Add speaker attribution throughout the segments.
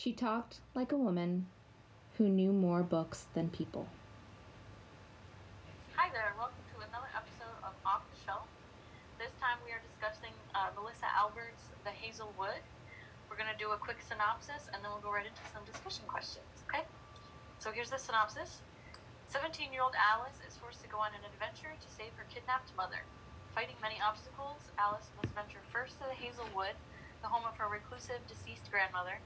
Speaker 1: She talked like a woman who knew more books than people.
Speaker 2: Hi there, welcome to another episode of Off the Shelf. This time we are discussing uh, Melissa Albert's The Hazel Wood. We're going to do a quick synopsis and then we'll go right into some discussion questions, okay? So here's the synopsis 17 year old Alice is forced to go on an adventure to save her kidnapped mother. Fighting many obstacles, Alice must venture first to the Hazel Wood, the home of her reclusive deceased grandmother,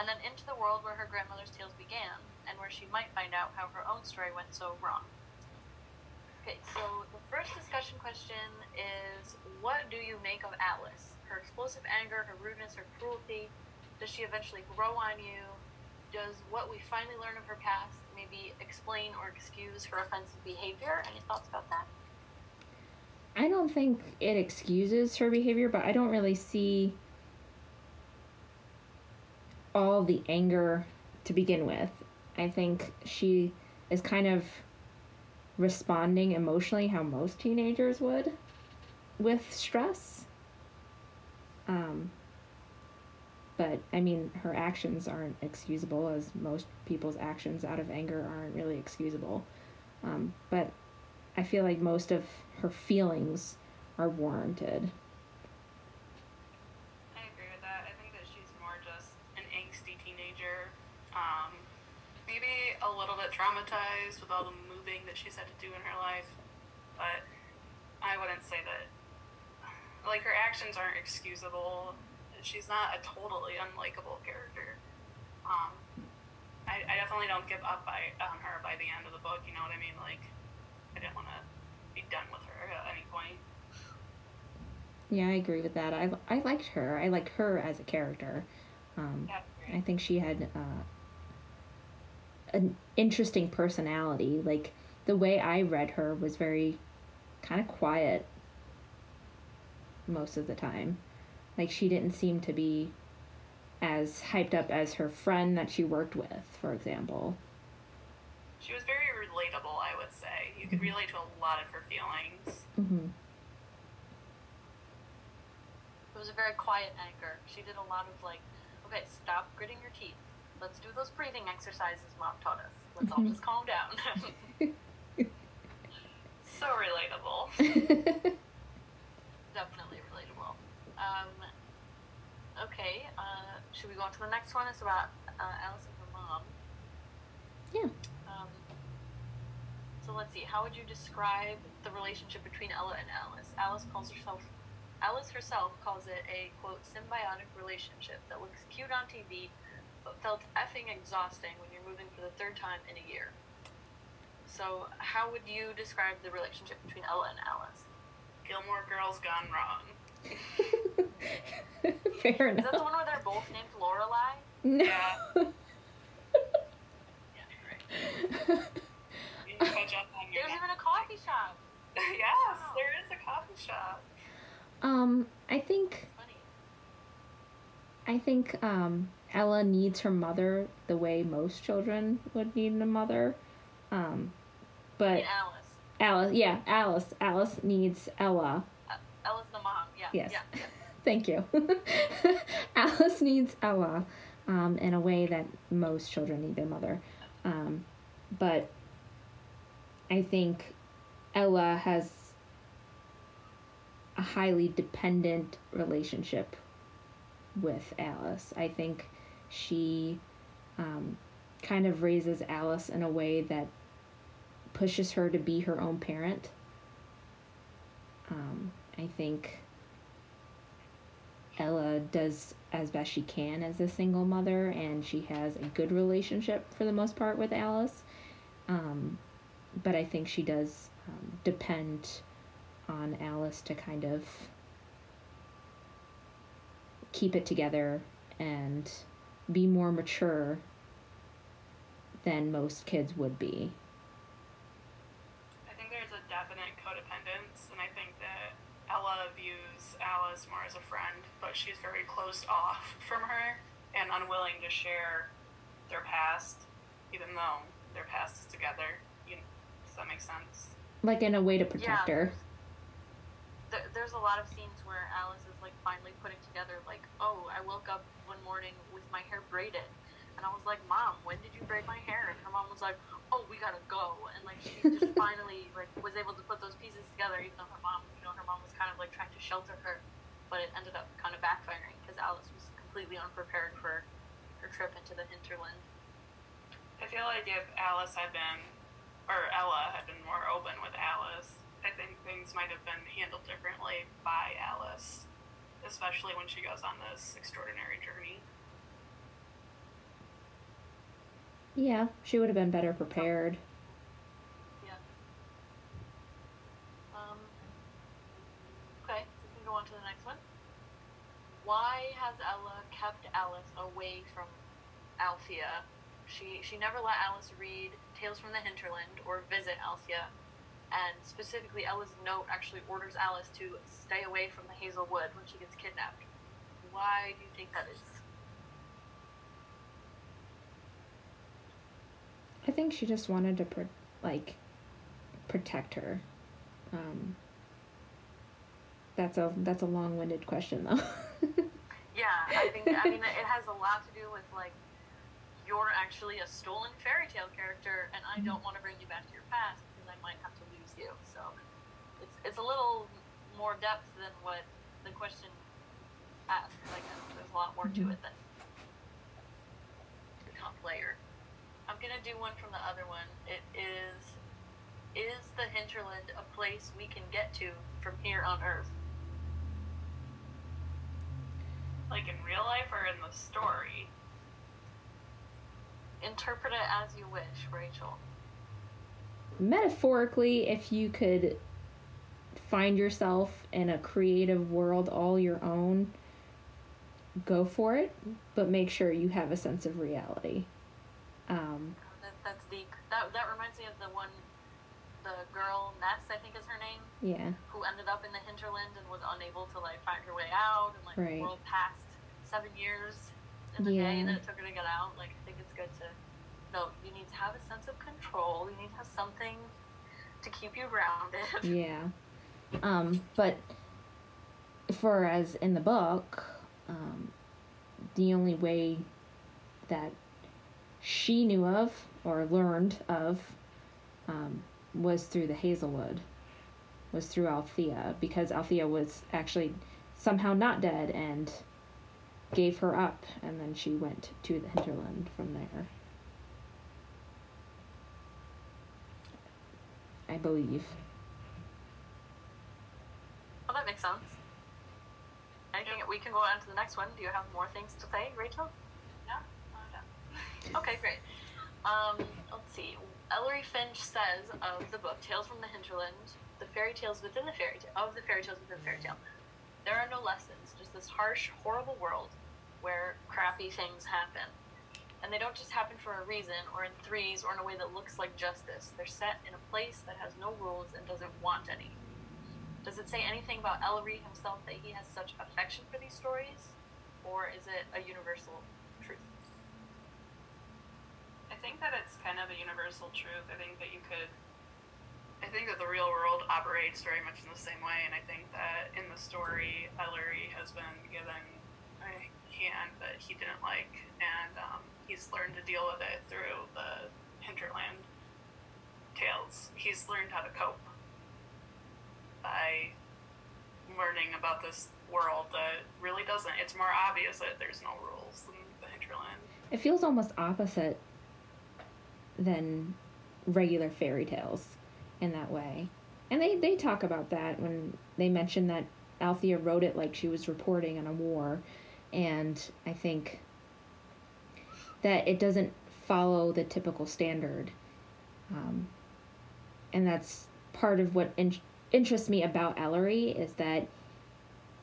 Speaker 2: and then into the world where her grandmother's tales began, and where she might find out how her own story went so wrong. Okay, so the first discussion question is what do you make of Alice? Her explosive anger, her rudeness, her cruelty. Does she eventually grow on you? Does what we finally learn of her past maybe explain or excuse her offensive behavior? Any thoughts about that?
Speaker 1: I don't think it excuses her behavior, but I don't really see all the anger to begin with. I think she is kind of responding emotionally how most teenagers would with stress. Um, but I mean, her actions aren't excusable, as most people's actions out of anger aren't really excusable. Um, but I feel like most of her feelings are warranted.
Speaker 3: I agree with that. I think that she's more just an angsty teenager, um, maybe a little bit with all the moving that she's had to do in her life, but I wouldn't say that. Like her actions aren't excusable. She's not a totally unlikable character. Um, I, I definitely don't give up by on her by the end of the book. You know what I mean? Like I didn't want to be done with her at any point.
Speaker 1: Yeah, I agree with that. I, I liked her. I like her as a character. Um,
Speaker 3: Yeah,
Speaker 1: I think she had uh, an interesting personality. Like the way I read her was very kind of quiet most of the time. Like she didn't seem to be as hyped up as her friend that she worked with, for example.
Speaker 3: She was very relatable, I would say. You could relate to a lot of her feelings.
Speaker 1: hmm
Speaker 2: It was a very quiet anger. She did a lot of like, okay, stop gritting your teeth. Let's do those breathing exercises mom taught us. Let's all just calm down.
Speaker 3: So relatable.
Speaker 2: Definitely relatable. Um, okay, uh, should we go on to the next one? It's about uh, Alice and her mom.
Speaker 1: Yeah.
Speaker 2: Um, so let's see. How would you describe the relationship between Ella and Alice? Alice calls herself. Alice herself calls it a quote symbiotic relationship that looks cute on TV, felt effing exhausting when you're moving for the third time in a year. So, how would you describe the relationship between Ella and Alice?
Speaker 3: Gilmore Girls gone wrong.
Speaker 1: Fair enough.
Speaker 2: Is that the one where they're both named Lorelai?
Speaker 1: No.
Speaker 2: Yeah, right.
Speaker 3: You need to catch up on your
Speaker 2: There's even a coffee shop.
Speaker 3: yes, there is a coffee shop.
Speaker 1: um, I think
Speaker 2: Funny.
Speaker 1: I think um, Ella needs her mother the way most children would need a mother. Um, but
Speaker 2: Alice.
Speaker 1: Alice, yeah, Alice. Alice needs Ella.
Speaker 2: Ella's the mom. Yeah.
Speaker 1: Yes.
Speaker 2: Yeah. yeah.
Speaker 1: Thank you. Alice needs Ella um, in a way that most children need their mother. Um, but I think Ella has a highly dependent relationship with Alice. I think she um, kind of raises Alice in a way that pushes her to be her own parent. Um, I think Ella does as best she can as a single mother, and she has a good relationship for the most part with Alice. Um, but I think she does um, depend on Alice to kind of keep it together and be more mature than most kids would be.
Speaker 3: I think there's a definite codependence, and I think that Ella views Alice more as a friend, but she's very closed off from her and unwilling to share their past, even though their past is together. You, does that make sense?
Speaker 1: Like in a way to protect
Speaker 2: Yeah,
Speaker 1: her.
Speaker 2: There, there's a lot of scenes where Alice is like finally putting together like, oh, I woke up one morning with my hair braided, And I was like, Mom, when did you braid my hair? And her mom was like, Oh, we gotta go. And like she just finally like was able to put those pieces together, even though her mom, you know, her mom was kind of like trying to shelter her, but it ended up kind of backfiring because Alice was completely unprepared for her trip into the hinterland.
Speaker 3: I feel like if Alice had been, or Ella had been more open with Alice, I think things might have been handled differently by Alice, especially when she goes on this extraordinary journey.
Speaker 1: Yeah, she would have been better prepared.
Speaker 2: Um, okay, we can go on to the next one. Why has Ella kept Alice away from Althea? She she never let Alice read Tales from the Hinterland or visit Althea, and specifically Ella's note actually orders Alice to stay away from the Hazel Wood when she gets kidnapped. Why do you think that is?
Speaker 1: I think she just wanted to pro- like protect her. Um, that's a that's a long-winded question though.
Speaker 2: Yeah, I think I mean it has a lot to do with like you're actually a stolen fairy tale character, and I don't want to bring you back to your past because I might have to So it's it's a little more depth than what the question asks. I guess there's a lot more to mm-hmm. it than the top layer. I'm gonna do one from the other one. It is is the hinterland a place we can get to from here on Earth?
Speaker 3: Like in real life or in the story?
Speaker 2: Interpret it as you wish, Rachel.
Speaker 1: Metaphorically, if you could find yourself in a creative world all your own, go for it, but make sure you have a sense of reality. Um,
Speaker 2: That, that's deep. That, that reminds me of the one, the girl Ness, I think is her name,
Speaker 1: yeah,
Speaker 2: who ended up in the hinterland and was unable to like find her way out, and like
Speaker 1: Right.
Speaker 2: the world passed seven years in the day
Speaker 1: Yeah.
Speaker 2: that it took her to get out. Like I think it's good to no, you need to have a sense of control. You need to have something to keep you grounded.
Speaker 1: yeah. Um, but for as in the book, um, the only way that she knew of or learned of um, was through the Hazel Wood, was through Althea, because Althea was actually somehow not dead and gave her up, and then she went to the hinterland from there. I believe.
Speaker 2: Well, that makes sense. Anything we can go on to the next one. Do you have more things to say, Rachel?
Speaker 3: Yeah, I'm done.
Speaker 2: Okay, great. Um, let's see. Ellery Finch says of the book Tales from the Hinterland, the fairy tales within the fairy tale, of the fairy tales within the fairy tale, there are no lessons, just this harsh, horrible world where crappy things happen. And they don't just happen for a reason, or in threes, or in a way that looks like justice. They're set in a place that has no rules and doesn't want any. Does it say anything about Ellery himself that he has such affection for these stories? Or is it a universal truth?
Speaker 3: I think that it's kind of a universal truth. I think that you could. I think that the real world operates very much in the same way, and I think that in the story, Ellery has been given a hand that he didn't like, and um, he's learned to deal with it through the hinterland tales. He's learned how to cope by learning about this world that really doesn't. It's more obvious that there's no rules in the hinterland.
Speaker 1: It feels almost opposite than regular fairy tales in that way. And they, they talk about that when they mention that Althea wrote it like she was reporting on a war. And I think that it doesn't follow the typical standard. Um, and that's part of what in- interests me about Ellery is that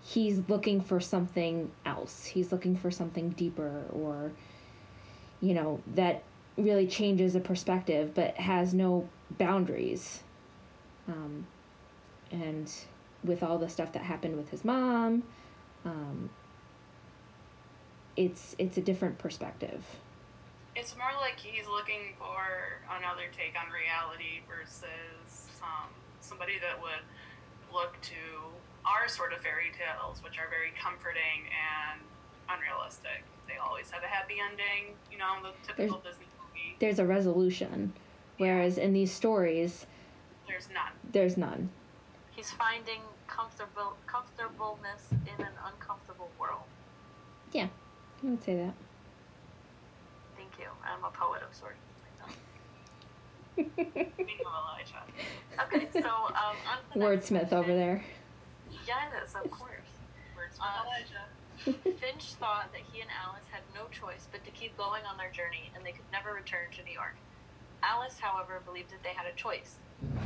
Speaker 1: he's looking for something else. He's looking for something deeper or, you know, that really changes a perspective but has no boundaries. Um, and with all the stuff that happened with his mom, um, it's it's a different perspective.
Speaker 3: It's more like he's looking for another take on reality versus um, somebody that would look to our sort of fairy tales, which are very comforting and unrealistic. They always have a happy ending, you know, the typical Disney movie.
Speaker 1: There's a resolution, whereas in these stories,
Speaker 3: There's none.
Speaker 1: there's none.
Speaker 2: He's finding comfortable comfortableness in an uncomfortable world.
Speaker 1: Yeah, I would say that.
Speaker 2: Thank you. I'm a poet of sorts.
Speaker 3: Bingo, Elijah.
Speaker 2: Okay, so um, on to the
Speaker 1: Wordsmith over
Speaker 2: question.
Speaker 1: there.
Speaker 2: Yes, of course.
Speaker 3: Words
Speaker 2: Uh,
Speaker 3: Elijah.
Speaker 2: Finch thought that he and Alice had no choice but to keep going on their journey and they could never return to New York. Alice, however, believed that they had a choice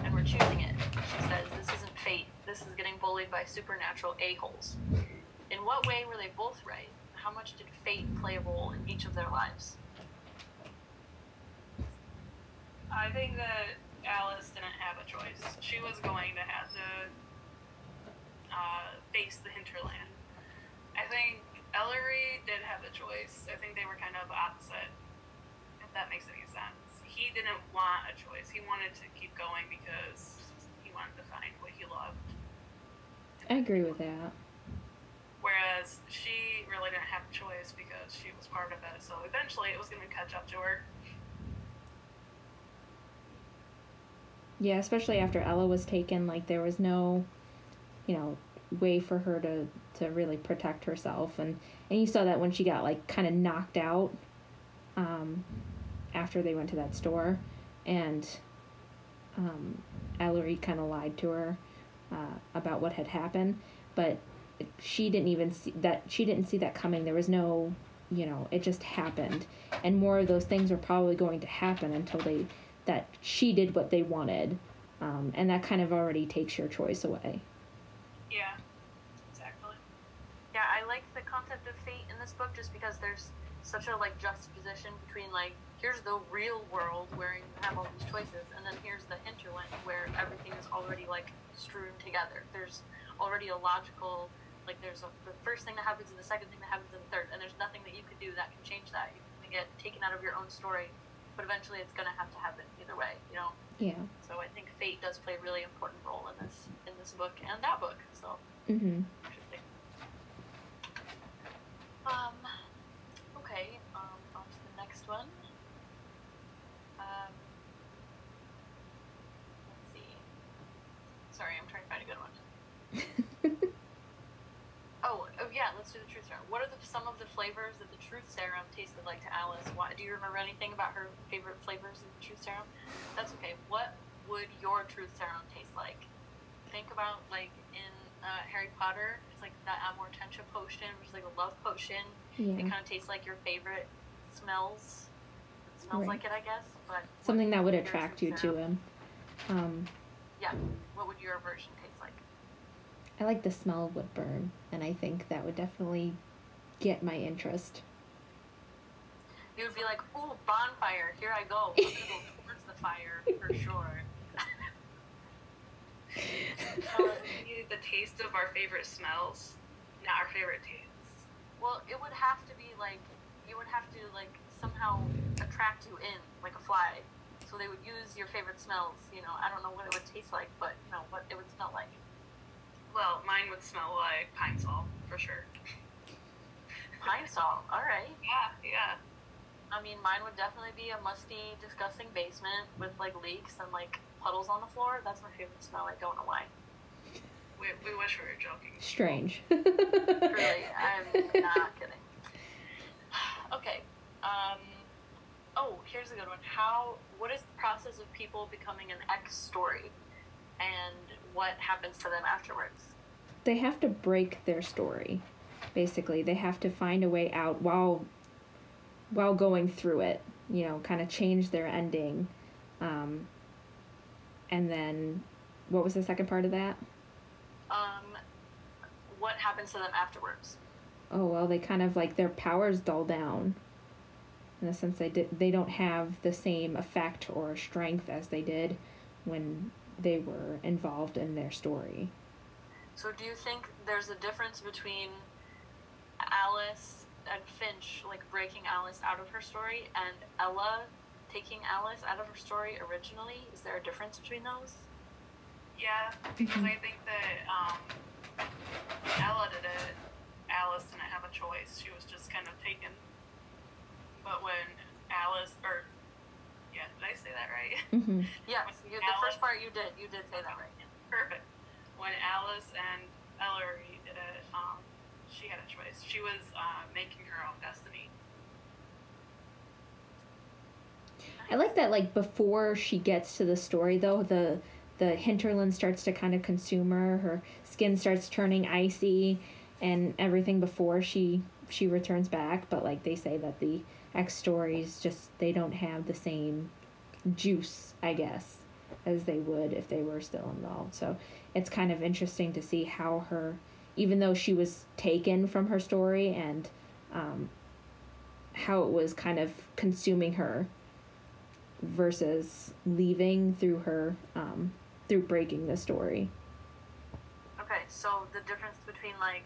Speaker 2: and were choosing it. She says, This isn't fate. This is getting bullied by supernatural a-holes. In what way were they both right? How much did fate play a role in each of their lives?
Speaker 3: I think that Alice didn't have a choice. She was going to have to uh, face the hinterland. I think Ellery did have a choice. I think they were kind of opposite, if that makes any sense. He didn't want a choice. He wanted to keep going because he wanted to find what he loved.
Speaker 1: I agree with that.
Speaker 3: Whereas she really didn't have a choice because she was part of it. So eventually it was going to catch up to her.
Speaker 1: Yeah, especially after Ella was taken, like there was no, you know, way for her to to really protect herself, and and you saw that when she got like kind of knocked out, um, after they went to that store, and, um, Ellery kind of lied to her, uh, about what had happened, but she didn't even see that she didn't see that coming. There was no, you know, it just happened, and more of those things were probably going to happen until they that she did what they wanted, um, and that kind of already takes your choice away.
Speaker 3: Yeah, exactly.
Speaker 2: Yeah, I like the concept of fate in this book just because there's such a like juxtaposition between like here's the real world where you have all these choices, and then here's the hinterland where everything is already like strewn together. There's already a logical like there's a, the first thing that happens and the second thing that happens and the third, and there's nothing that you can do that can change that. You can get taken out of your own story, but eventually it's gonna have to happen either way, you know.
Speaker 1: Yeah.
Speaker 2: So I think fate does play a really important role in this in this book and that book. So
Speaker 1: Mm-hmm.
Speaker 2: interesting. Um. Okay. Um. On to the next one. Um. Let's see. Sorry, I'm trying to find a good one. Oh, oh yeah. Let's do the truth serum. What are the, some of the flavors that the truth serum tasted like to Alice? Why do you remember anything about her favorite flavors of the truth serum? That's okay. What would your truth serum taste like? Think about like in uh, Harry Potter. It's like that Amortentia potion, which is like a love potion.
Speaker 1: Yeah.
Speaker 2: It kind of tastes like your favorite smells. It smells
Speaker 1: Right.
Speaker 2: like it, I guess. But
Speaker 1: Something that would attract you
Speaker 2: truth
Speaker 1: to him. Um,
Speaker 2: Yeah. What would your version taste like?
Speaker 1: I like the smell of wood burn, and I think that would definitely get my interest.
Speaker 2: You would be like, "Ooh, bonfire! Here I go. I'm gonna go towards the fire for sure."
Speaker 3: Tell us maybe the taste of our favorite smells, not our favorite tastes.
Speaker 2: Well, it would have to be like you would have to like somehow attract you in like a fly. So they would use your favorite smells. You know, I don't know what it would taste like, but you know what it would smell like.
Speaker 3: Well, mine would smell like Pine-Sol for sure.
Speaker 2: Pine salt. All right.
Speaker 3: Yeah, yeah.
Speaker 2: I mean, mine would definitely be a musty, disgusting basement with like leaks and like puddles on the floor. That's my favorite smell. I don't know why.
Speaker 3: We, we wish we were joking.
Speaker 1: Strange.
Speaker 2: Really, I'm not kidding. Okay. Um. Oh, here's a good one. How? What is the process of people becoming an X story, and what happens to them afterwards?
Speaker 1: they have to break their story. Basically, they have to find a way out while while going through it. You know, kind of change their ending. Um, and then, what was the second part of that?
Speaker 2: Um. What happens to them afterwards?
Speaker 1: Oh well, they kind of like their powers dull down. In the sense they did, they don't have the same effect or strength as they did when they were involved in their story.
Speaker 2: So, do you think there's a difference between Alice and Finch, like breaking Alice out of her story, and Ella taking Alice out of her story originally? Is there a difference between those?
Speaker 3: Yeah, because I think that um, Ella did it Alice didn't have a choice. She was just kind of taken. But when Alice, or yeah, did I say that right?
Speaker 1: Mm-hmm.
Speaker 2: Yes, you, the first part you did. You did say that right.
Speaker 3: Perfect. When Alice and Ellery did it, um, she had a choice. She was uh, making her own destiny.
Speaker 1: I like that. Like before she gets to the story, though, the the hinterland starts to kind of consume her. Her skin starts turning icy, and everything before she she returns back. But like they say that the X stories just they don't have the same juice, I guess, as they would if they were still involved. So it's kind of interesting to see how her, even though she was taken from her story and um, how it was kind of consuming her versus leaving through her um, through breaking the story.
Speaker 2: Okay, so the difference between like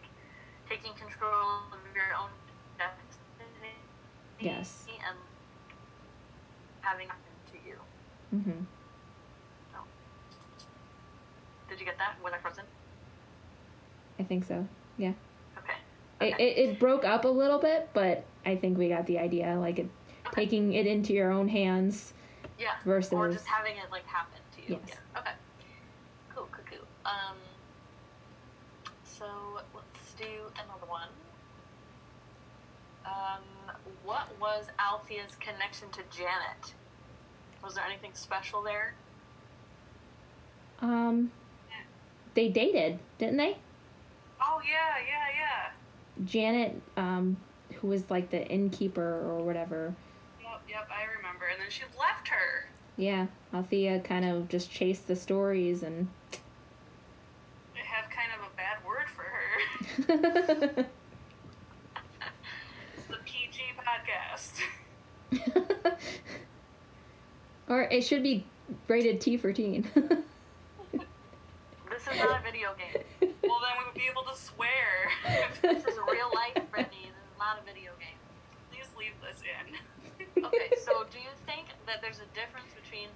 Speaker 2: taking control of your own destiny
Speaker 1: Yes.
Speaker 2: and having happen to you.
Speaker 1: Mm-hmm.
Speaker 2: Did you get that? Was I frozen?
Speaker 1: I think so. Yeah.
Speaker 2: Okay.
Speaker 1: It,
Speaker 2: Okay.
Speaker 1: it, it broke up a little bit, but I think we got the idea. Like it,
Speaker 2: Okay.
Speaker 1: taking it into your own hands
Speaker 2: Yeah.
Speaker 1: versus
Speaker 2: Or just having it like happen to you.
Speaker 1: Yes.
Speaker 2: Yeah. Okay. Cool, cool. Um so let's do another one. Um what was Althea's connection to Janet? Was there anything special there?
Speaker 1: um, they dated, didn't they?
Speaker 3: Oh yeah, yeah, yeah.
Speaker 1: Janet, um, who was like the innkeeper or whatever.
Speaker 3: Yep, yep, I remember. And then she left her.
Speaker 1: Yeah, Althea kind of just chased the stories and.
Speaker 3: I have kind of a bad word for her. It's the PG podcast.
Speaker 1: or it should be rated T for teen.
Speaker 2: This is not a video game.
Speaker 3: Well, then we would be able to swear.
Speaker 2: This is real life, Brittany. This is not a video game.
Speaker 3: Please leave this in.
Speaker 2: Okay, so do you think that there's a difference between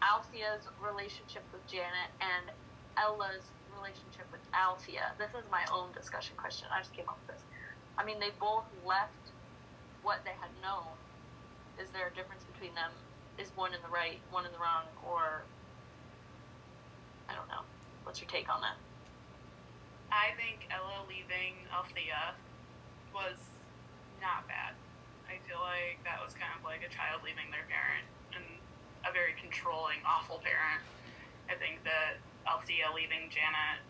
Speaker 2: Althea's relationship with Janet and Ella's relationship with Althea? This is my own discussion question. I just came up with this. I mean, they both left what they had known. Is there a difference between them? Is one in the right, one in the wrong, or I don't know. What's your take on that?
Speaker 3: I think Ella leaving Althea was not bad. I feel like that was kind of like a child leaving their parent and a very controlling, awful parent. I think that Althea leaving Janet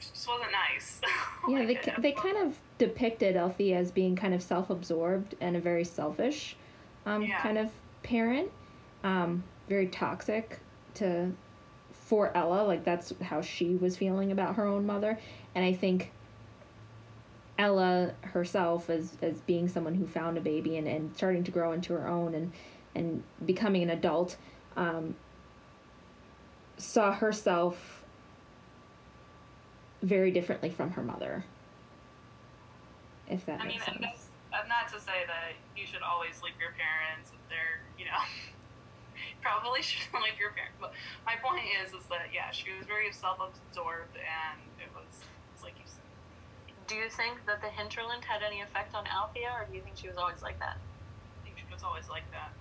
Speaker 3: just wasn't nice.
Speaker 1: yeah, they, they kind of depicted Althea as being kind of self absorbed and a very selfish um,
Speaker 3: Yeah.
Speaker 1: kind of parent. Um, very toxic to for Ella, like that's how she was feeling about her own mother. And I think Ella herself as as being someone who found a baby and, and starting to grow into her own and and becoming an adult, um, saw herself very differently from her mother. If that
Speaker 3: I mean,
Speaker 1: makes
Speaker 3: and
Speaker 1: sense.
Speaker 3: that's, I'm not to say that you should always leave your parents if they're, you know, probably shouldn't leave your parents. But my point is, is that yeah, she was very self-absorbed, and it was, it's like you said.
Speaker 2: Do you think that the hinterland had any effect on Althea, or do you think she was always like that?
Speaker 3: I think she was always like that.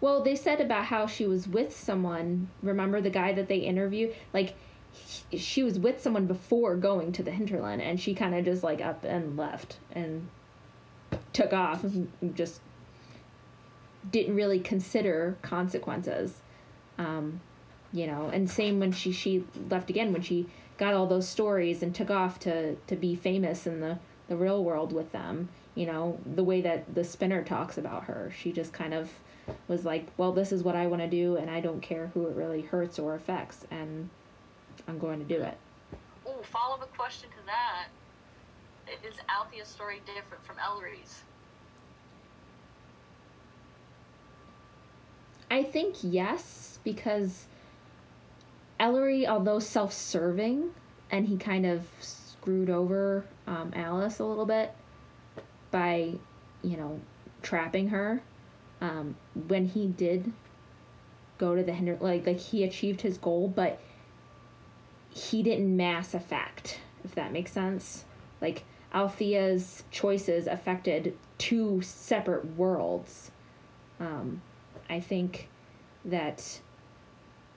Speaker 1: Well, they said about how she was with someone. Remember the guy that they interviewed? Like, he- she was with someone before going to the hinterland, and she kind of just like up and left and took off and just didn't really consider consequences. Um, you know, and same when she she left again when she got all those stories and took off to to be famous in the the real world with them. You know, the way that the spinner talks about her, she just kind of was like, well, this is what I want to do, and I don't care who it really hurts or affects, and I'm going to do it.
Speaker 2: Oh, follow up question to that: Is Althea's story different from Ellery's?
Speaker 1: I think yes, because Ellery, although self serving, and he kind of screwed over um, Alice a little bit by, you know, trapping her. Um, when he did go to the hinder, like like he achieved his goal, but he didn't mass effect if that makes sense. Like Althea's choices affected two separate worlds. Um, I think that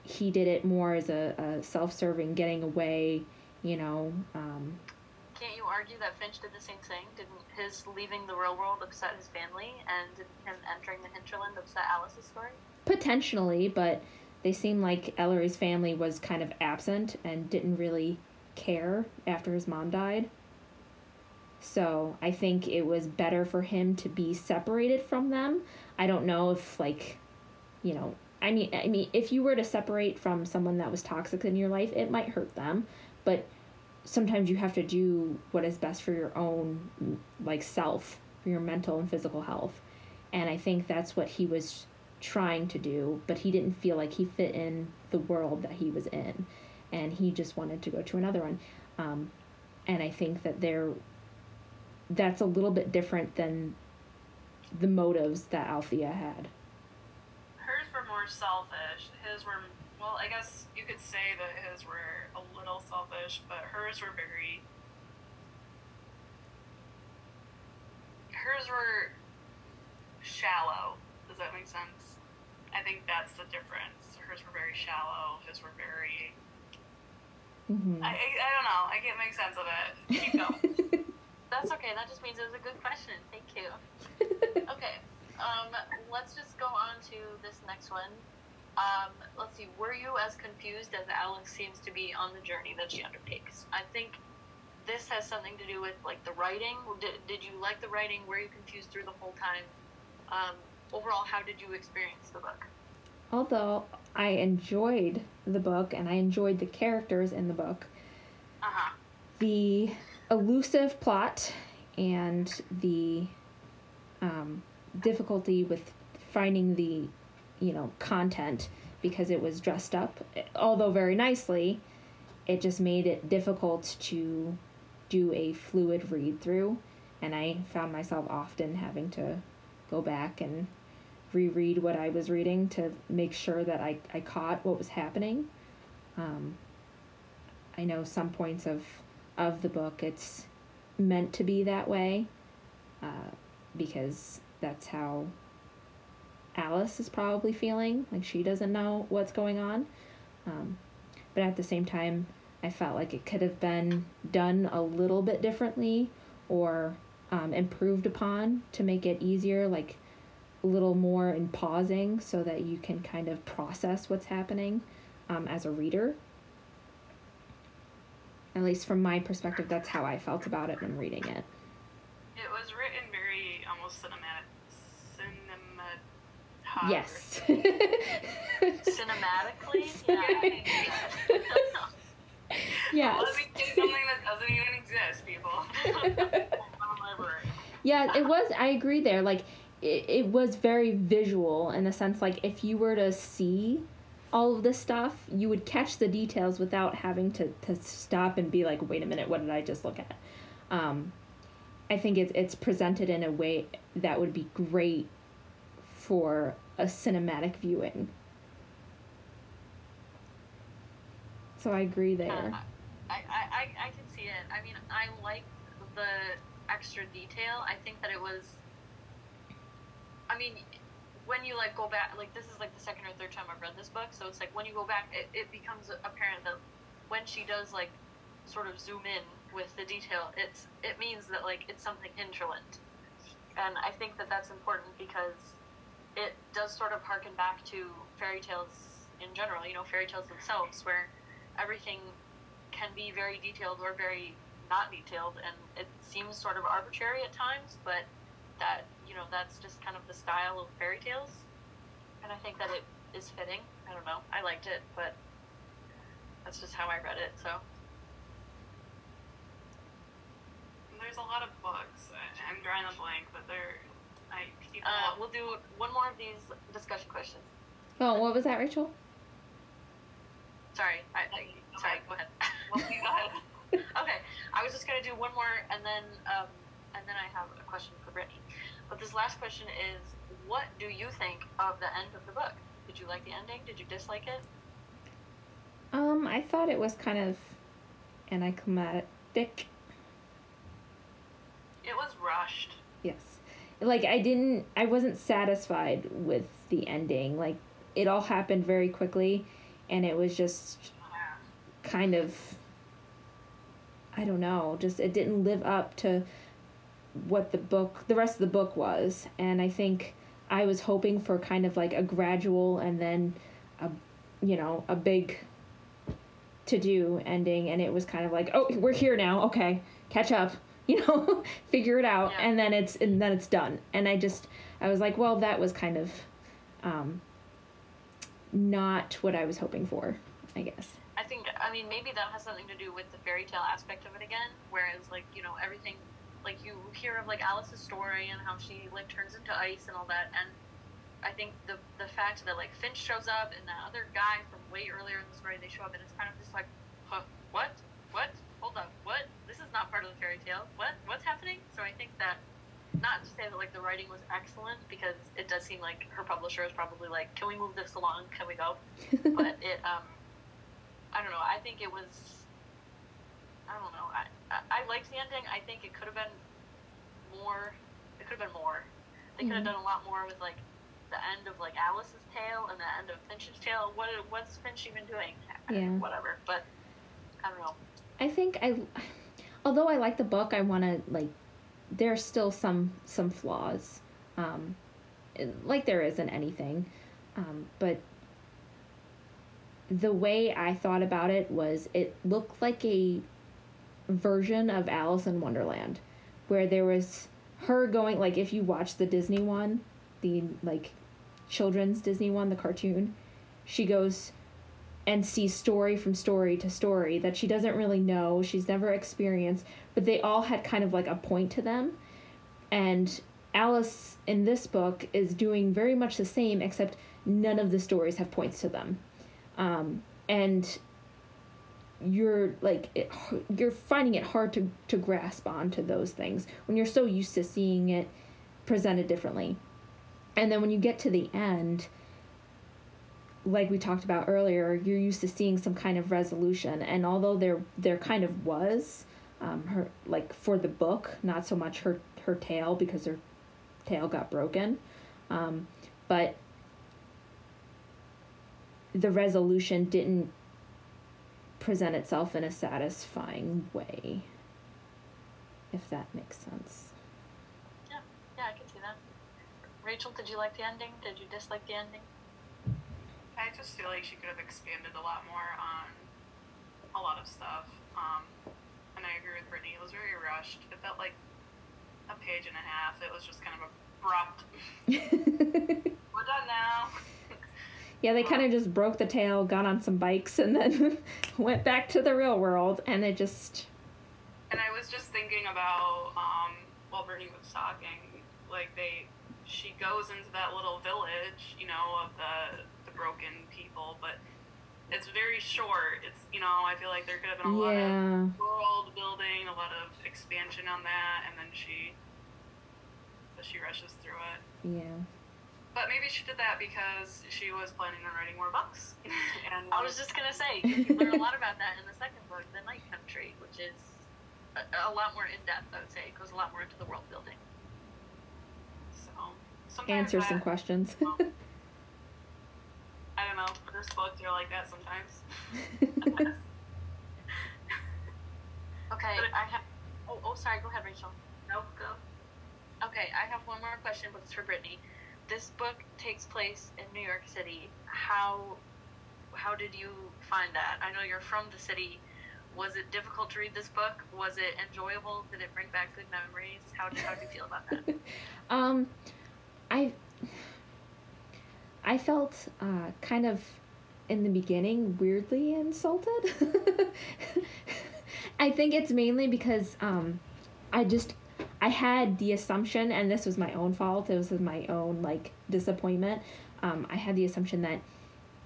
Speaker 1: he did it more as a, a self-serving, getting away. You know. Um,
Speaker 2: Can't you argue that Finch did the same thing? Didn't his leaving the real world upset his family, and didn't him entering the hinterland upset Alice's story?
Speaker 1: Potentially, but they seem like Ellery's family was kind of absent and didn't really care after his mom died. So I think it was better for him to be separated from them. I don't know if like, you know, I mean, I mean, if you were to separate from someone that was toxic in your life, it might hurt them, but sometimes you have to do what is best for your own like self, for your mental and physical health. And I think that's what he was trying to do, but he didn't feel like he fit in the world that he was in, and he just wanted to go to another one. Um, and I think that there, that's a little bit different than the motives that Althea had.
Speaker 3: Hers were more selfish. His were well, I guess you could say that his were a little selfish, but hers were very. Hers were shallow. Does that make sense? I think that's the difference. Hers were very shallow. His were very.
Speaker 1: Mm-hmm.
Speaker 3: I, I, I don't know. I can't make sense of it. Keep going.
Speaker 2: That's okay. That just means it was a good question. Thank you. Okay. Um, let's just go on to this next one. Um, let's see. Were you as confused as Alice seems to be on the journey that she undertakes? I think this has something to do with like the writing. Did, did you like the writing? Were you confused through the whole time? Um, overall, how did you experience the book?
Speaker 1: Although I enjoyed the book and I enjoyed the characters in the book,
Speaker 2: Uh huh.
Speaker 1: the elusive plot and the um, difficulty with finding the you know content because it was dressed up. Although very nicely it just made it difficult to do a fluid read through and i found myself often having to go back and reread what i was reading to make sure that i, I caught what was happening. Um, i know some points of of the book it's meant to be that way uh, because that's how Alice is probably feeling. Like she doesn't know what's going on. Um, but at the same time, I felt like it could have been done a little bit differently or um, improved upon to make it easier, like a little more in pausing so that you can kind of process what's happening um, as a reader. At least from my perspective, that's how I felt about it when reading it.
Speaker 3: It was written very almost cinematic. Cinematic.
Speaker 1: Yes.
Speaker 2: Cinematically, yeah. I can
Speaker 1: yes.
Speaker 3: Let me think something that doesn't even exist, people.
Speaker 2: On my brain.
Speaker 1: Yeah, it was. I agree there. Like, it, it was very visual in the sense, like, if you were to see all of this stuff, you would catch the details without having to, to stop and be like, wait a minute, what did I just look at? Um, I think it's, it's presented in a way that would be great for a cinematic viewing. So I agree there.
Speaker 2: Uh, I, I, I, can see it. I mean, I like the extra detail. I think that it was. I mean, when you like go back, like this is like the second or third time I've read this book, so it's like when you go back, it, it becomes apparent that when she does like sort of zoom in with the detail, it's it means that like it's something hinterland, and I think that that's important because it does sort of harken back to fairy tales in general. You know, fairy tales themselves, where everything can be very detailed or very not detailed, and it seems sort of arbitrary at times, but that you know that's just kind of the style of fairy tales, and I think that it is fitting. I don't know. I liked it, but that's just how I read it. So
Speaker 3: There's a lot of books. I'm drawing a blank, but they're. I keep
Speaker 2: uh, we'll do one more of these discussion questions.
Speaker 1: Oh, what was that, Rachel?
Speaker 2: Sorry, I, I sorry. Go ahead.
Speaker 3: Well, go ahead.
Speaker 2: okay, I was just gonna do one more, and then um, and then I have a question for Brittany. But this last question is, what do you think of the end of the book? Did you like the ending? Did you dislike it?
Speaker 1: Um, I thought it was kind of anticlimactic. climactic.
Speaker 3: It was rushed.
Speaker 1: Yes. Like I didn't I wasn't satisfied with the ending. Like it all happened very quickly and it was just kind of I don't know, just it didn't live up to what the book the rest of the book was. And I think I was hoping for kind of like a gradual and then a you know, a big to do ending and it was kind of like, "Oh, we're here now. Okay. Catch up." You know, figure it out
Speaker 2: Yeah.
Speaker 1: and then it's and then it's done. And I just I was like, "Well, that was kind of um not what I was hoping for, I guess."
Speaker 2: I think I mean maybe that has something to do with the fairy tale aspect of it again. Whereas like you know everything, like you hear of like Alice's story and how she like turns into ice and all that, and I think the the fact that like Finch shows up and that other guy from way earlier in the story they show up and it's kind of just like, huh, what, what, hold up, what? Not part of the fairy tale. What, what's happening? So I think that not to say that like the writing was excellent because it does seem like her publisher is probably like, can we move this along? Can we go? but it um I don't know. I think it was I don't know. I I, I liked the ending. I think it could have been more. It could have been more. They could have
Speaker 1: Mhm.
Speaker 2: done a lot more with like the end of like Alice's tale and the end of Finch's tale. What what's Finch even doing?
Speaker 1: Yeah.
Speaker 2: Whatever. But I don't know.
Speaker 1: I think I, although I like the book, I want to like. There's still some some flaws, um, like there is in anything, um, but the way I thought about it was it looked like a version of Alice in Wonderland, where there was her going like if you watch the Disney one, the like children's Disney one, the cartoon, she goes and sees story from story to story that she doesn't really know, she's never experienced, but they all had kind of like a point to them. And Alice in this book is doing very much the same, except none of the stories have points to them. Um, and you're like it, you're finding it hard to, to grasp onto those things when you're so used to seeing it presented differently. And then when you get to the end, like we talked about earlier, you're used to seeing some kind of resolution, and although there there kind of was, um, her like for the book, not so much her her tale because her tale got broken, um, but the resolution didn't present itself in a satisfying way. If that makes sense.
Speaker 2: Yeah, yeah, I can see that. Rachel, did you like the ending? Did you dislike the ending?
Speaker 3: I just feel like she could have expanded a lot more on a lot of stuff. Um, and I agree with Brittany. It was very rushed. It felt like a page and a half. It was just kind of abrupt. We're done now.
Speaker 1: Yeah, they kind of just broke the tale, got on some bikes, and then went back to the real world, and it just.
Speaker 3: And I was just thinking about um, while Brittany was talking, like they, she goes into that little village, you know, of the the broken people, but it's very short. It's you know, I feel like there could have been a lot of world building, a lot of expansion on that, and then she, but she rushes through it.
Speaker 1: Yeah.
Speaker 3: But maybe she did that because she was planning on writing more books. and
Speaker 2: I was just gonna say you learn a lot about that in the second book, The Night Country, which is a, a lot more in depth. I would say it goes a lot more into the world building.
Speaker 3: so
Speaker 1: Answer
Speaker 3: that,
Speaker 1: some questions.
Speaker 3: I don't know. For this book, you're like that sometimes.
Speaker 2: Okay,
Speaker 3: But
Speaker 2: I have. Oh, oh, sorry. Go ahead, Rachel.
Speaker 3: No, go.
Speaker 2: Okay, I have one more question, but it's for Brittany. This book takes place in New York City. How how did you find that? I know you're from the city. Was it difficult to read this book? Was it enjoyable? Did it bring back good memories? How did how did you feel about that?
Speaker 1: um, I. I felt uh, kind of in the beginning weirdly insulted. I think it's mainly because um, I just I had the assumption, and this was my own fault. It was my own like disappointment. Um, I had the assumption that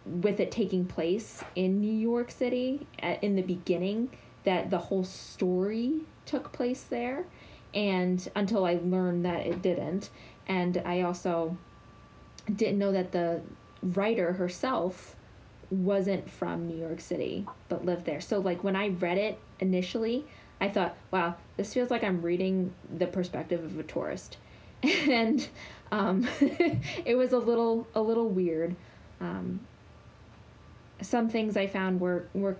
Speaker 1: with it taking place in New York City at, in the beginning, that the whole story took place there, and until I learned that it didn't, and I also didn't know that the writer herself wasn't from New York City but lived there. So like when I read it initially, I thought, wow, this feels like I'm reading the perspective of a tourist, and um, it was a little a little weird. Um, some things I found were were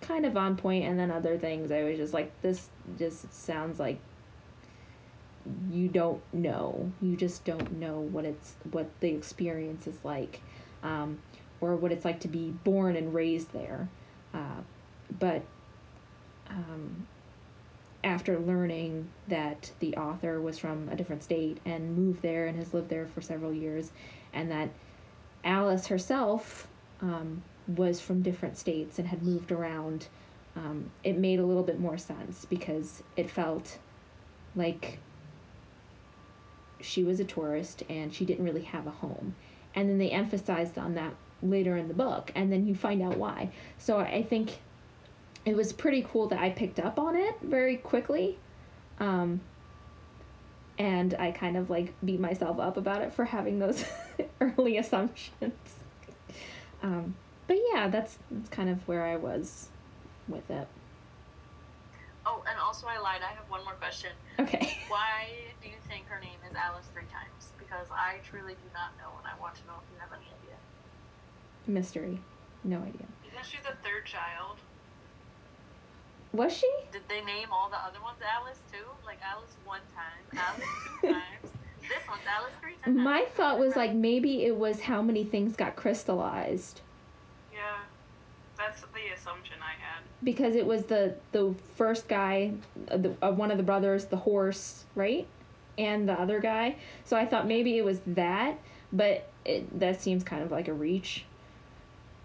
Speaker 1: kind of on point, and then other things I was just like, this just sounds like you don't know. You just don't know what it's what the experience is like, um, or what it's like to be born and raised there. Uh, but um, after learning that the author was from a different state and moved there and has lived there for several years, and that Alice herself um, was from different states and had moved around, um, it made a little bit more sense because it felt like she was a tourist and she didn't really have a home. And then they emphasized on that later in the book, and then you find out why. So I think it was pretty cool that I picked up on it very quickly. Um, and I kind of like beat myself up about it for having those early assumptions. Um, but yeah, that's that's kind of where I was with it.
Speaker 2: Oh, and also I lied. I have one more question.
Speaker 1: Okay.
Speaker 2: Why do you think her name is Alice three times? Because I truly do not know, and I want to know if you have any idea.
Speaker 1: Mystery. No idea.
Speaker 3: Isn't she the third child?
Speaker 1: Was she?
Speaker 2: Did they name all the other ones Alice too? Like Alice one time, Alice two times. This one's Alice three times.
Speaker 1: My thought was like maybe it was how many things got crystallized
Speaker 3: Yeah, that's the assumption I had.
Speaker 1: Because it was the the first guy, uh, the, uh, one of the brothers, the horse, right, and the other guy. So I thought maybe it was that, but it, that seems kind of like a reach.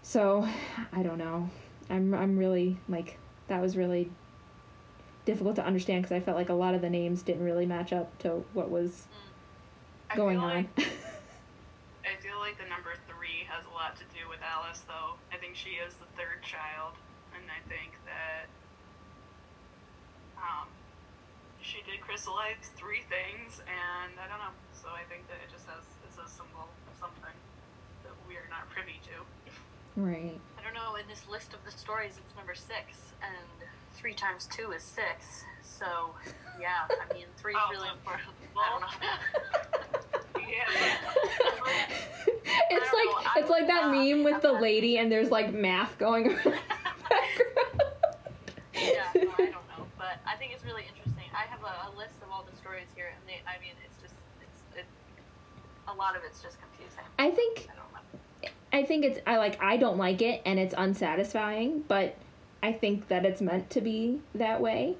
Speaker 1: So I don't know. I'm I'm really like that was really difficult to understand because I felt like a lot of the names didn't really match up to what was
Speaker 3: I
Speaker 1: going on.
Speaker 3: Like, I feel like the number three has a lot to do with Alice, though. I think she is the third child, think that um, she did crystallize three things, and I don't know. So I think that it just has it's a symbol of something that we are not privy to.
Speaker 1: right.
Speaker 2: I don't know. In this list of the stories, it's number six, and three times two is six. So, yeah, I mean, three is
Speaker 3: Oh,
Speaker 2: really
Speaker 3: well,
Speaker 2: important. I don't know.
Speaker 3: Yeah.
Speaker 1: it's like
Speaker 2: know, I
Speaker 1: it's like that
Speaker 2: would
Speaker 1: meme with
Speaker 2: have
Speaker 1: the
Speaker 2: that.
Speaker 1: lady and there's like math going around. the background.
Speaker 2: yeah, no, I don't know, but I think it's really interesting. I have a, a list of all the stories here, and they, I mean, it's just, it's, it, a lot of it's just confusing.
Speaker 1: I think
Speaker 2: I.
Speaker 1: I think it's I like I don't like it and it's unsatisfying, but I think that it's meant to be that way.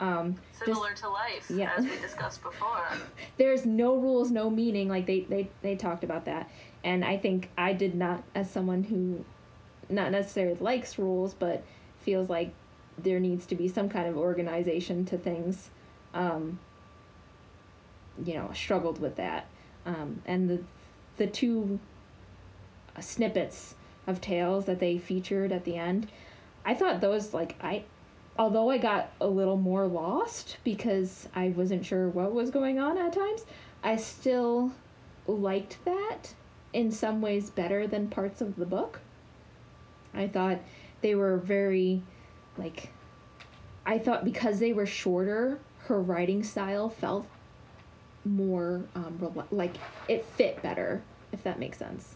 Speaker 1: Um,
Speaker 2: Similar to life,
Speaker 1: yeah.
Speaker 2: as we discussed before.
Speaker 1: there's no rules, no meaning. Like they, they they talked about that, and I think I did not, as someone who, not necessarily likes rules, but feels like there needs to be some kind of organization to things. Um, you know, struggled with that, um, and the the two snippets of tales that they featured at the end, I thought those like I although I got a little more lost because I wasn't sure what was going on at times, I still liked that in some ways better than parts of the book. I thought they were very, like, I thought because they were shorter, her writing style felt more, um, rela- like, it fit better, if that makes sense.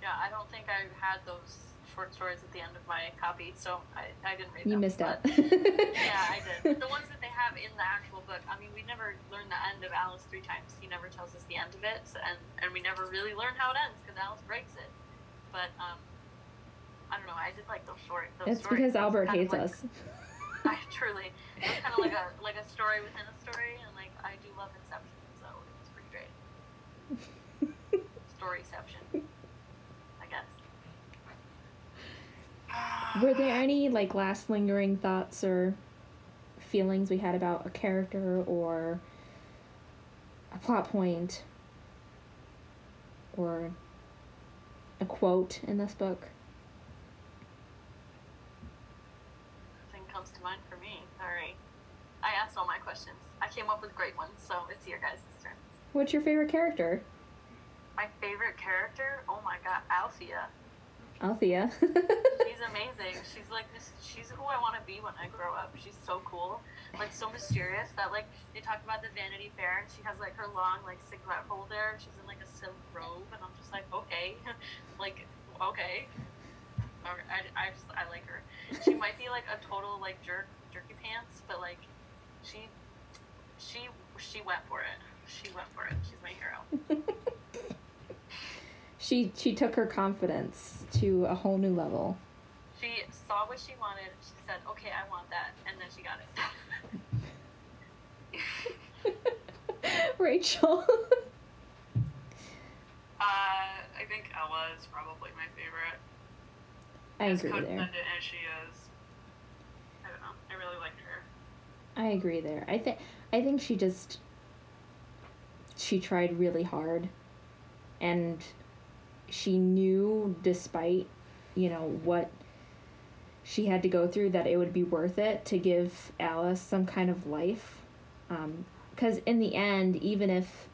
Speaker 2: Yeah, I don't think I had those short stories at the end of my copy, so I, I didn't read
Speaker 1: You missed out.
Speaker 2: yeah, I did. The ones that they have in the actual book, I mean, we never learn the end of Alice three times. He never tells us the end of it, so, and and we never really learn how it ends because Alice breaks it. But um, I don't know. I did like those short. Those
Speaker 1: It's
Speaker 2: stories.
Speaker 1: because Albert
Speaker 2: Kind
Speaker 1: hates
Speaker 2: like-
Speaker 1: us.
Speaker 2: I truly. It was kind of like a like a story within a story, and like I do love Inception, so it was pretty great. Storyception, I guess.
Speaker 1: Were there any like last lingering thoughts or feelings we had about a character or a plot point or a quote in this book?
Speaker 2: Nothing comes to mind for me. Sorry. I asked all my questions. I came up with great ones, so it's your guys' turn.
Speaker 1: What's your favorite character?
Speaker 2: My favorite character? Oh my god, Althea.
Speaker 1: Althea.
Speaker 2: She's amazing. She's like this. She's who I want to be when I grow up. She's so cool, like so mysterious. That like they talk about the Vanity Fair, and she has like her long like cigarette holder. She's in like a silk robe, and I'm just like, okay, like okay. I, I just I like her. She might be like a total like jerk jerky pants, but like she she she went for it. She went for it. She's my hero.
Speaker 1: she she took her confidence to a whole new level.
Speaker 2: She saw what she wanted. She said, "Okay, I want that," and then she got it.
Speaker 1: Rachel.
Speaker 3: Uh, I think Ella is probably my favorite.
Speaker 1: I
Speaker 3: as
Speaker 1: agree there.
Speaker 3: codependent as she is. I don't know. I really like her.
Speaker 1: I agree there. I think I think she just she tried really hard and she knew despite, you know, what she had to go through that it would be worth it to give Alice some kind of life. Um, cuz in the end, even if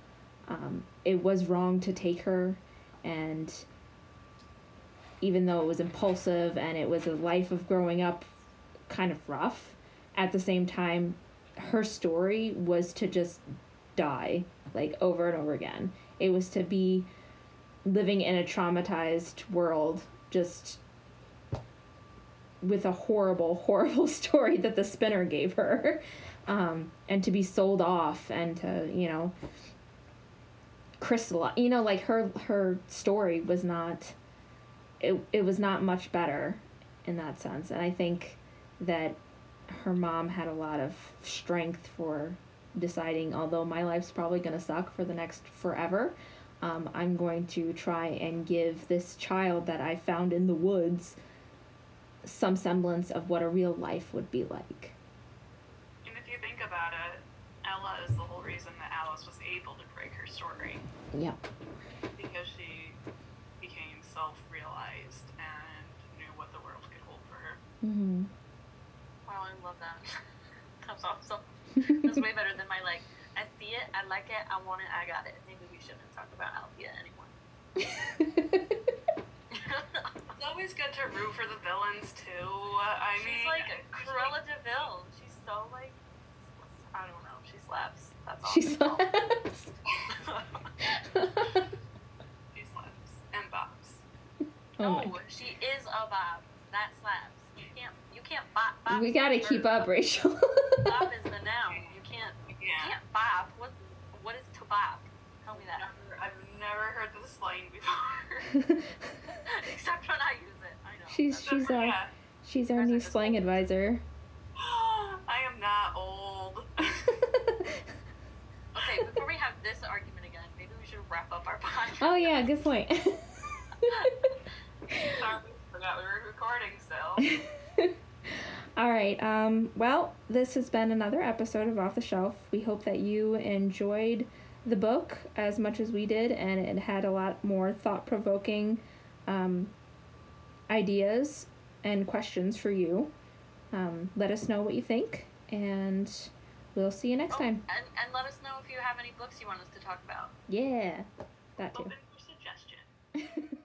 Speaker 1: um, it was wrong to take her and even though it was impulsive and it was a life of growing up kind of rough at the same time her story was to just die like over and over again. It was to be living in a traumatized world just with a horrible horrible story that the spinner gave her um, and to be sold off and to you know crystallize you know like her her story was not it, it was not much better in that sense. And i think that her mom had a lot of strength for deciding although my life's probably going to suck for the next forever um, i'm going to try and give this child that i found in the woods some semblance of what a real life would be like
Speaker 3: And if you think about it, Ella is the whole reason that Alice was able to break her story
Speaker 1: yeah
Speaker 3: because she became self-realized and knew what the world could hold for her.
Speaker 1: mm-hmm.
Speaker 2: Wow, I love that. That's awesome. That's way better than my like. I see it, I like it, I want it, I got it. Maybe we shouldn't talk about Althea anymore.
Speaker 3: It's always good to root for the villains too. I
Speaker 2: She's
Speaker 3: mean,
Speaker 2: like Cruella de Vil. She's so like, I don't know. She slaps. That's all.
Speaker 1: she slaps
Speaker 3: she slaps and bops.
Speaker 1: oh my
Speaker 2: no, she is a Bob. That slaps. You can't. Bop. bop
Speaker 1: we gotta keep up rachel
Speaker 2: Bop is the noun. You can't. You
Speaker 3: Yeah.
Speaker 2: can't bop. What? What is to bop? Tell me that.
Speaker 3: Never, I've never heard this slang before.
Speaker 2: Except when I use it. I know.
Speaker 1: she's
Speaker 2: That's-
Speaker 1: she's our
Speaker 3: yeah.
Speaker 1: she's our new slang advisor
Speaker 3: I am not old.
Speaker 2: Okay, before we have this argument again, maybe we should wrap up our podcast.
Speaker 1: oh yeah good point
Speaker 3: Sorry, forgot we were recording still.
Speaker 1: All right. Um, well, this has been another episode of Off the Shelf. We hope that you enjoyed the book as much as we did, and it had a lot more thought provoking um, ideas and questions for you. Um, let us know what you think, and we'll see you next
Speaker 2: Oh,
Speaker 1: time.
Speaker 2: and, and let us know if you have any books you want us to talk about.
Speaker 1: Yeah, that too.
Speaker 3: Open for suggestion.